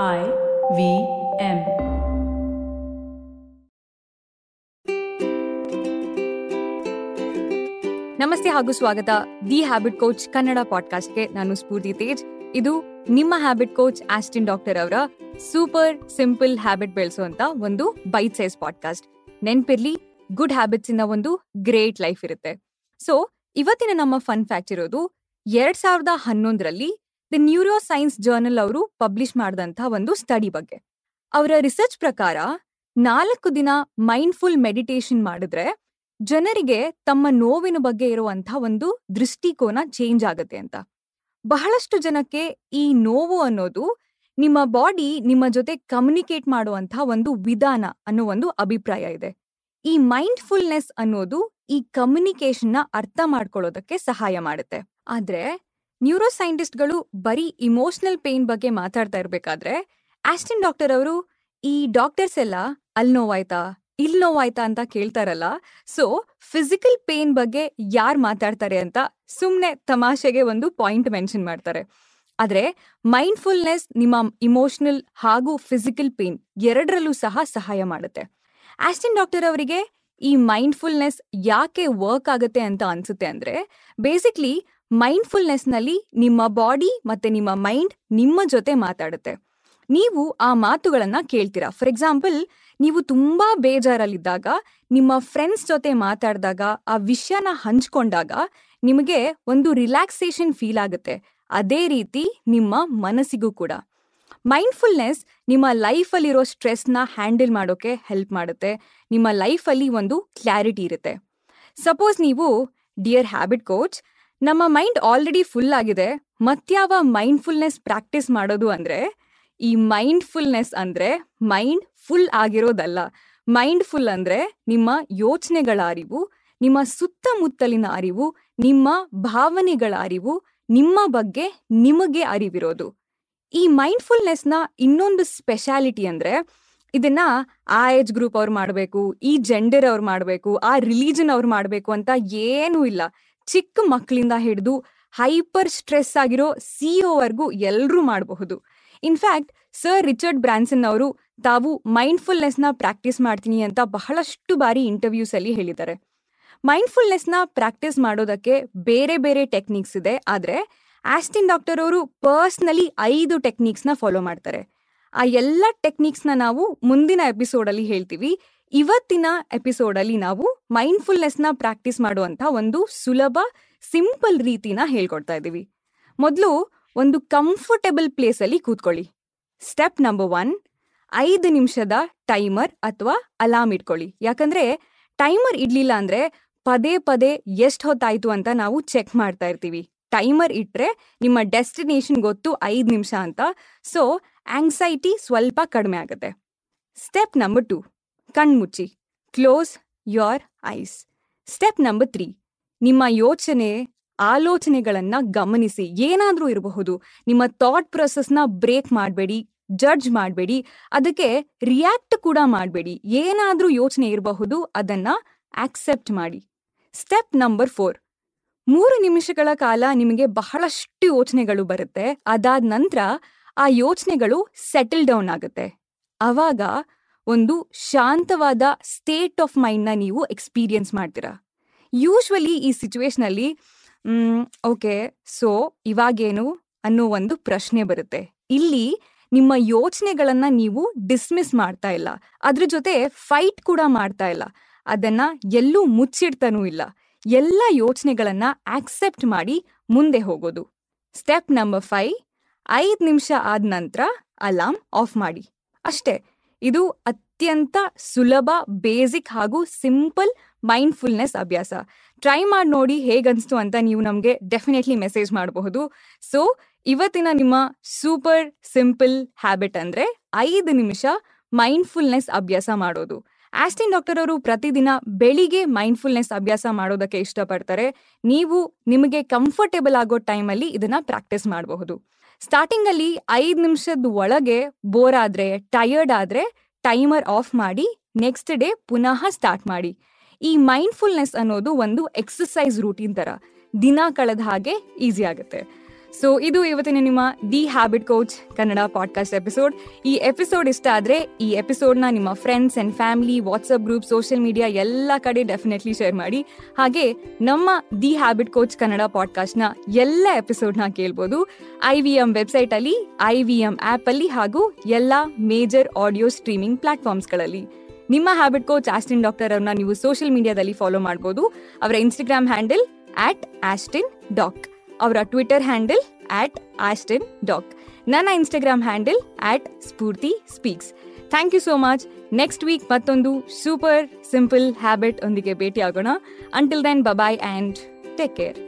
I V M. ನಮಸ್ತೆ ಹಾಗೂ ಸ್ವಾಗತ. ದಿ ಹ್ಯಾಬಿಟ್ ಕೋಚ್ ಕನ್ನಡ ಪಾಡ್ಕಾಸ್ಟ್ಗೆ ನಾನು ಸ್ಫೂರ್ತಿ ತೇಜ್. ಇದು ನಿಮ್ಮ ಹ್ಯಾಬಿಟ್ ಕೋಚ್ ಆಸ್ಟಿನ್ ಡಾಕ್ಟರ್ ಅವರ ಸೂಪರ್ ಸಿಂಪಲ್ ಹ್ಯಾಬಿಟ್ ಬೆಳೆಸುವಂತ ಒಂದು ಬೈಟ್ ಸೈಜ್ ಪಾಡ್ಕಾಸ್ಟ್ ನೆನ್ಪಿರ್ಲಿ ಗುಡ್ ಹ್ಯಾಬಿಟ್ಸ್ ಇಂದ ಒಂದು ಗ್ರೇಟ್ ಲೈಫ್ ಇರುತ್ತೆ. ಸೊ ಇವತ್ತಿನ ನಮ್ಮ ಫನ್ ಫ್ಯಾಕ್ಟ್ ಇರೋದು, ಎರಡ್ ಸಾವಿರದ ಹನ್ನೊಂದರಲ್ಲಿ ದಿ ನ್ಯೂರೋ ಸೈನ್ಸ್ ಜರ್ನಲ್ ಅವರು ಪಬ್ಲಿಷ್ ಮಾಡಿದಂತ ಒಂದು ಸ್ಟಡಿ ಬಗ್ಗೆ. ಅವರ ರಿಸರ್ಚ್ ಪ್ರಕಾರ ನಾಲ್ಕು ದಿನ ಮೈಂಡ್ಫುಲ್ ಮೆಡಿಟೇಷನ್ ಮಾಡಿದ್ರೆ ಜನರಿಗೆ ತಮ್ಮ ನೋವಿನ ಬಗ್ಗೆ ಇರುವಂತ ಒಂದು ದೃಷ್ಟಿಕೋನ ಚೇಂಜ್ ಆಗುತ್ತೆ ಅಂತ. ಬಹಳಷ್ಟು ಜನಕ್ಕೆ ಈ ನೋವು ಅನ್ನೋದು ನಿಮ್ಮ ಬಾಡಿ ನಿಮ್ಮ ಜೊತೆ ಕಮ್ಯುನಿಕೇಟ್ ಮಾಡುವಂತ ಒಂದು ವಿಧಾನ ಅನ್ನೋ ಒಂದು ಅಭಿಪ್ರಾಯ ಇದೆ. ಈ ಮೈಂಡ್ಫುಲ್ನೆಸ್ ಅನ್ನೋದು ಈ ಕಮ್ಯುನಿಕೇಶನ್ನ ಅರ್ಥ ಮಾಡ್ಕೊಳ್ಳೋದಕ್ಕೆ ಸಹಾಯ ಮಾಡುತ್ತೆ. ಆದ್ರೆ ನ್ಯೂರೋ ಸೈಂಟಿಸ್ಟ್ಗಳು ಬರೀ ಇಮೋಷನಲ್ ಪೇನ್ ಬಗ್ಗೆ ಮಾತಾಡ್ತಾ ಇರ್ಬೇಕಾದ್ರೆ ಆಸ್ಟಿನ್ ಡಾಕ್ಟರ್ ಅವರು, ಈ ಡಾಕ್ಟರ್ಸ್ ಎಲ್ಲ ಅಲ್ಲಿ ನೋವಾಯ್ತಾ? ಇಲ್ಲಿ ನೋವಾಯ್ತಾ ಅಂತ ಕೇಳ್ತಾರಲ್ಲ? ಸೊ ಫಿಸಿಕಲ್ ಪೇನ್ ಬಗ್ಗೆ ಯಾರು ಮಾತಾಡ್ತಾರೆ ಅಂತ ಸುಮ್ಮನೆ ತಮಾಷೆಗೆ ಒಂದು ಪಾಯಿಂಟ್ ಮೆನ್ಷನ್ ಮಾಡ್ತಾರೆ. ಆದ್ರೆ ಮೈಂಡ್ಫುಲ್ನೆಸ್ ನಿಮ್ಮ ಇಮೋಷನಲ್ ಹಾಗೂ ಫಿಸಿಕಲ್ ಪೇನ್ ಎರಡರಲ್ಲೂ ಸಹ ಸಹಾಯ ಮಾಡುತ್ತೆ. ಆಸ್ಟಿನ್ ಡಾಕ್ಟರ್ ಅವರಿಗೆ, ಈ ಮೈಂಡ್ಫುಲ್ನೆಸ್ ಯಾಕೆ ವರ್ಕ್ ಆಗುತ್ತೆ ಅಂತ ಅನ್ಸುತ್ತೆ ಅಂದ್ರೆ ಬೇಸಿಕ್ಲಿ ಮೈಂಡ್ಫುಲ್ನೆಸ್ನಲ್ಲಿ ನಿಮ್ಮ ಬಾಡಿ ಮತ್ತೆ ನಿಮ್ಮ ಮೈಂಡ್ ನಿಮ್ಮ ಜೊತೆ ಮಾತಾಡುತ್ತೆ. ನೀವು ಆ ಮಾತುಗಳನ್ನ ಕೇಳ್ತೀರಾ? ಫಾರ್ ಎಕ್ಸಾಂಪಲ್ ನೀವು ತುಂಬಾ ಬೇಜಾರಲ್ಲಿದ್ದಾಗ, ನಿಮ್ಮ ಫ್ರೆಂಡ್ಸ್ ಜೊತೆ ಮಾತಾಡಿದಾಗ, ಆ ವಿಷಯನ ಹಂಚ್ಕೊಂಡಾಗ ನಿಮಗೆ ಒಂದು ರಿಲ್ಯಾಕ್ಸೇಷನ್ ಫೀಲ್ ಆಗುತ್ತೆ. ಅದೇ ರೀತಿ ನಿಮ್ಮ ಮನಸ್ಸಿಗೂ ಕೂಡ. ಮೈಂಡ್ಫುಲ್ನೆಸ್ ನಿಮ್ಮ ಲೈಫಲ್ಲಿರೋ ಸ್ಟ್ರೆಸ್ನ ಹ್ಯಾಂಡಲ್ ಮಾಡೋಕೆ ಹೆಲ್ಪ್ ಮಾಡುತ್ತೆ. ನಿಮ್ಮ ಲೈಫಲ್ಲಿ ಒಂದು ಕ್ಲಾರಿಟಿ ಇರುತ್ತೆ. ಸಪೋಸ್ ನೀವು ಡಿಯರ್ ಹ್ಯಾಬಿಟ್ ಕೋಚ್ ನಮ್ಮ ಮೈಂಡ್ ಆಲ್ರೆಡಿ ಫುಲ್ ಆಗಿದೆ. ಮತ್ಯಾವ ಮೈಂಡ್ಫುಲ್ನೆಸ್ ಪ್ರಾಕ್ಟೀಸ್ ಮಾಡೋದು ಅಂದ್ರೆ, ಈ ಮೈಂಡ್ಫುಲ್ನೆಸ್ ಅಂದ್ರೆ ಮೈಂಡ್ ಫುಲ್ ಆಗಿರೋದಲ್ಲ. ಮೈಂಡ್ಫುಲ್ ಅಂದ್ರೆ ನಿಮ್ಮ ಯೋಚನೆಗಳ ಅರಿವು, ನಿಮ್ಮ ಸುತ್ತಮುತ್ತಲಿನ ಅರಿವು, ನಿಮ್ಮ ಭಾವನೆಗಳ ಅರಿವು, ನಿಮ್ಮ ಬಗ್ಗೆ ನಿಮಗೆ ಅರಿವಿರೋದು. ಈ ಮೈಂಡ್ಫುಲ್ನೆಸ್ನ ಇನ್ನೊಂದು ಸ್ಪೆಷಾಲಿಟಿ ಅಂದ್ರೆ, ಇದನ್ನ ಆ ಏಜ್ ಗ್ರೂಪ್ ಅವ್ರು ಮಾಡಬೇಕು, ಈ ಜೆಂಡರ್ ಅವ್ರು ಮಾಡಬೇಕು, ಆ ರಿಲಿಜನ್ ಅವ್ರು ಮಾಡಬೇಕು ಅಂತ ಏನೂ ಇಲ್ಲ. ಚಿಕ್ಕ ಮಕ್ಕಳಿಂದ ಹಿಡಿದು ಹೈಪರ್ ಸ್ಟ್ರೆಸ್ ಆಗಿರೋ ಸಿಇಒವರೆಗೂ ಎಲ್ಲರೂ ಮಾಡಬಹುದು. ಇನ್ಫ್ಯಾಕ್ಟ್ ಸರ್ ರಿಚರ್ಡ್ ಬ್ರಾನ್ಸನ್ ಅವರು ತಾವು ಮೈಂಡ್ಫುಲ್ನೆಸ್ನ ಪ್ರಾಕ್ಟೀಸ್ ಮಾಡ್ತೀನಿ ಅಂತ ಬಹಳಷ್ಟು ಬಾರಿ ಇಂಟರ್ವ್ಯೂಸ್ ಅಲ್ಲಿ ಹೇಳಿದ್ದಾರೆ. ಮೈಂಡ್ಫುಲ್ನೆಸ್ನ ಪ್ರಾಕ್ಟೀಸ್ ಮಾಡೋದಕ್ಕೆ ಬೇರೆ ಬೇರೆ ಟೆಕ್ನಿಕ್ಸ್ ಇದೆ. ಆದ್ರೆ ಆಸ್ಟಿನ್ ಡಾಕ್ಟರ್ ಅವರು ಪರ್ಸ್ನಲಿ ಐದು ಟೆಕ್ನಿಕ್ಸ್ನ ಫಾಲೋ ಮಾಡ್ತಾರೆ. ಆ ಎಲ್ಲ ಟೆಕ್ನಿಕ್ಸ್ನ ನಾವು ಮುಂದಿನ ಎಪಿಸೋಡಲ್ಲಿ ಹೇಳ್ತೀವಿ. ಇವತ್ತಿನ ಎಪಿಸೋಡಲ್ಲಿ ನಾವು ಮೈಂಡ್ಫುಲ್ನೆಸ್ನ ಪ್ರಾಕ್ಟೀಸ್ ಮಾಡುವಂತ ಒಂದು ಸುಲಭ ಸಿಂಪಲ್ ರೀತಿನ ಹೇಳ್ಕೊಡ್ತಾ ಇದ್ದೀವಿ. ಮೊದಲು ಒಂದು ಕಂಫರ್ಟೇಬಲ್ ಪ್ಲೇಸಲ್ಲಿ ಕೂತ್ಕೊಳ್ಳಿ. ಸ್ಟೆಪ್ ನಂಬರ್ ಒನ್ ಐದು ನಿಮಿಷದ ಟೈಮರ್ ಅಥವಾ ಅಲಾರ್ಮ್ ಇಟ್ಕೊಳ್ಳಿ. ಯಾಕಂದ್ರೆ ಟೈಮರ್ ಇಡ್ಲಿಲ್ಲ ಅಂದ್ರೆ ಪದೇ ಪದೇ ಎಷ್ಟು ಹೊತ್ತಾಯ್ತು ಅಂತ ನಾವು ಚೆಕ್ ಮಾಡ್ತಾ ಇರ್ತೀವಿ. ಟೈಮರ್ ಇಟ್ರೆ ನಿಮ್ಮ ಡೆಸ್ಟಿನೇಷನ್ ಗೊತ್ತು ಐದು ನಿಮಿಷ ಅಂತ. ಸೊ ಆಂಗ್ಸೈಟಿ ಸ್ವಲ್ಪ ಕಡಿಮೆ ಆಗುತ್ತೆ. ಸ್ಟೆಪ್ ನಂಬರ್ ಟು ಕಣ್ಮುಚ್ಚಿ. Close your eyes step number three ನಿಮ್ಮ ಯೋಚನೆ, ಆಲೋಚನೆಗಳನ್ನ ಗಮನಿಸಿ. ಏನಾದರೂ ಇರಬಹುದು. ನಿಮ್ಮ ಥಾಟ್ ಪ್ರೊಸೆಸ್ನ ಬ್ರೇಕ್ ಮಾಡಬೇಡಿ ಜಡ್ಜ್ ಮಾಡಬೇಡಿ, ಅದಕ್ಕೆ ರಿಯಾಕ್ಟ್ ಕೂಡ ಮಾಡಬೇಡಿ. ಏನಾದರೂ ಯೋಚನೆ ಇರಬಹುದು, ಅದನ್ನ ಆಕ್ಸೆಪ್ಟ್ ಮಾಡಿ. ಸ್ಟೆಪ್ ನಂಬರ್ ಫೋರ್ ಮೂರು ನಿಮಿಷಗಳ ಕಾಲ ನಿಮಗೆ ಬಹಳಷ್ಟು ಯೋಚನೆಗಳು ಬರುತ್ತೆ. ಅದಾದ ನಂತರ ಆ ಯೋಚನೆಗಳು ಸೆಟಲ್ ಡೌನ್ ಆಗುತ್ತೆ. ಅವಾಗ ಒಂದು ಶಾಂತವಾದ ಸ್ಟೇಟ್ ಆಫ್ ಮೈಂಡ್ನ ನೀವು ಎಕ್ಸ್ಪೀರಿಯನ್ಸ್ ಮಾಡ್ತೀರಾ? ಯೂಶ್ವಲಿ ಈ ಸಿಚುವೇಶ್ನಲ್ಲಿ ಓಕೆ ಸೊ ಇವಾಗೇನು ಅನ್ನೋ ಒಂದು ಪ್ರಶ್ನೆ ಬರುತ್ತೆ. ಇಲ್ಲಿ ನಿಮ್ಮ ಯೋಚನೆಗಳನ್ನ ನೀವು ಡಿಸ್ಮಿಸ್ ಮಾಡ್ತಾ ಇಲ್ಲ. ಅದ್ರ ಜೊತೆ ಫೈಟ್ ಕೂಡ ಮಾಡ್ತಾ ಇಲ್ಲ. ಅದನ್ನ ಎಲ್ಲೂ ಮುಚ್ಚಿಡ್ತಾನೂ ಇಲ್ಲ. ಎಲ್ಲ ಯೋಚನೆಗಳನ್ನ ಆಕ್ಸೆಪ್ಟ್ ಮಾಡಿ ಮುಂದೆ ಹೋಗೋದು. ಸ್ಟೆಪ್ ನಂಬರ್ ಫೈವ್ ಐದು ನಿಮಿಷ ಆದ ನಂತರ ಅಲಾರ್ಮ್ ಆಫ್ ಮಾಡಿ. ಅಷ್ಟೇ. ಇದು ಅತ್ಯಂತ ಸುಲಭ, ಬೇಸಿಕ್ ಹಾಗೂ ಸಿಂಪಲ್ ಮೈಂಡ್ಫುಲ್ನೆಸ್ ಅಭ್ಯಾಸ. ಟ್ರೈ ಮಾಡಿ ನೋಡಿ ಹೇಗನ್ಸ್ತು ಅಂತ ನೀವು ನಮಗೆ ಡೆಫಿನೆಟ್ಲಿ ಮೆಸೇಜ್ ಮಾಡಬಹುದು. ಸೊ, ಇವತ್ತಿನ ನಿಮ್ಮ ಸೂಪರ್ ಸಿಂಪಲ್ ಹ್ಯಾಬಿಟ್ ಅಂದ್ರೆ ಐದು ನಿಮಿಷ ಮೈಂಡ್ಫುಲ್ನೆಸ್ ಅಭ್ಯಾಸ ಮಾಡೋದು. ಆಸ್ಟಿನ್ ಡಾಕ್ಟರ್ ಅವರು ಪ್ರತಿದಿನ ಬೆಳಿಗ್ಗೆ ಮೈಂಡ್ಫುಲ್ನೆಸ್ ಅಭ್ಯಾಸ ಮಾಡೋದಕ್ಕೆ ಇಷ್ಟಪಡ್ತಾರೆ. ನೀವು ನಿಮಗೆ ಕಂಫರ್ಟೇಬಲ್ ಆಗೋ ಟೈಮಲ್ಲಿ ಇದನ್ನ ಪ್ರಾಕ್ಟೀಸ್ ಮಾಡಬಹುದು. ಸ್ಟಾರ್ಟಿಂಗ್ ಅಲ್ಲಿ ಐದು ನಿಮಿಷದ ಒಳಗೆ ಬೋರ್ ಆದ್ರೆ ಟಯರ್ಡ್ ಆದ್ರೆ ಟೈಮರ್ ಆಫ್ ಮಾಡಿ ನೆಕ್ಸ್ಟ್ ಡೇ ಪುನಃ ಸ್ಟಾರ್ಟ್ ಮಾಡಿ. ಈ ಮೈಂಡ್ಫುಲ್ನೆಸ್ ಅನ್ನೋದು ಒಂದು ಎಕ್ಸಸೈಸ್ ರೂಟೀನ್ ತರ. ದಿನ ಕಳೆದ ಹಾಗೆ ಈಸಿ ಆಗುತ್ತೆ. ಸೊ ಇದು ಇವತ್ತಿನ ನಿಮ್ಮ the habit coach Kannada podcast episode ಈ ಎಪಿಸೋಡ್ ಇಷ್ಟ ಆದರೆ ಈ ಎಪಿಸೋಡ್ನ ನಿಮ್ಮ friends and family WhatsApp group social media ಎಲ್ಲ ಕಡೆ ಡೆಫಿನೆಟ್ಲಿ ಶೇರ್ ಮಾಡಿ. ಹಾಗೆ ನಮ್ಮ ದಿ ಹ್ಯಾಬಿಟ್ ಕೋಚ್ ಕನ್ನಡ ಪಾಡ್ಕಾಸ್ಟ್ನ ಎಲ್ಲ ಎಪಿಸೋಡ್ನ ಕೇಳ್ಬೋದು. ಐ ವಿ ಎಂ ವೆಬ್ಸೈಟಲ್ಲಿ ಐ ವಿ ಎಂ ಆ್ಯಪಲ್ಲಿ ಹಾಗೂ ಎಲ್ಲ ಮೇಜರ್ ಆಡಿಯೋ ಸ್ಟ್ರೀಮಿಂಗ್ ಪ್ಲಾಟ್ಫಾರ್ಮ್ಸ್ಗಳಲ್ಲಿ ನಿಮ್ಮ ಹ್ಯಾಬಿಟ್ ಕೋಚ್ ಆಸ್ಟಿನ್ ಡಾಕ್ಟರ್ ಅವ್ರನ್ನ ನೀವು ಸೋಷಿಯಲ್ ಮೀಡಿಯಾದಲ್ಲಿ ಫಾಲೋ ಮಾಡ್ಬೋದು. ಅವರ Instagram handle at Austin doc ಅವರ Twitter handle at Austin doc ನನ್ನ Instagram handle at Spoorthi speaks thank you so much next week ಮತ್ತೊಂದು ಸೂಪರ್ ಸಿಂಪಲ್ ಹ್ಯಾಬಿಟ್ ಒಂದಿಗೆ ಭೇಟಿ ಆಗೋಣ until then bye bye and take care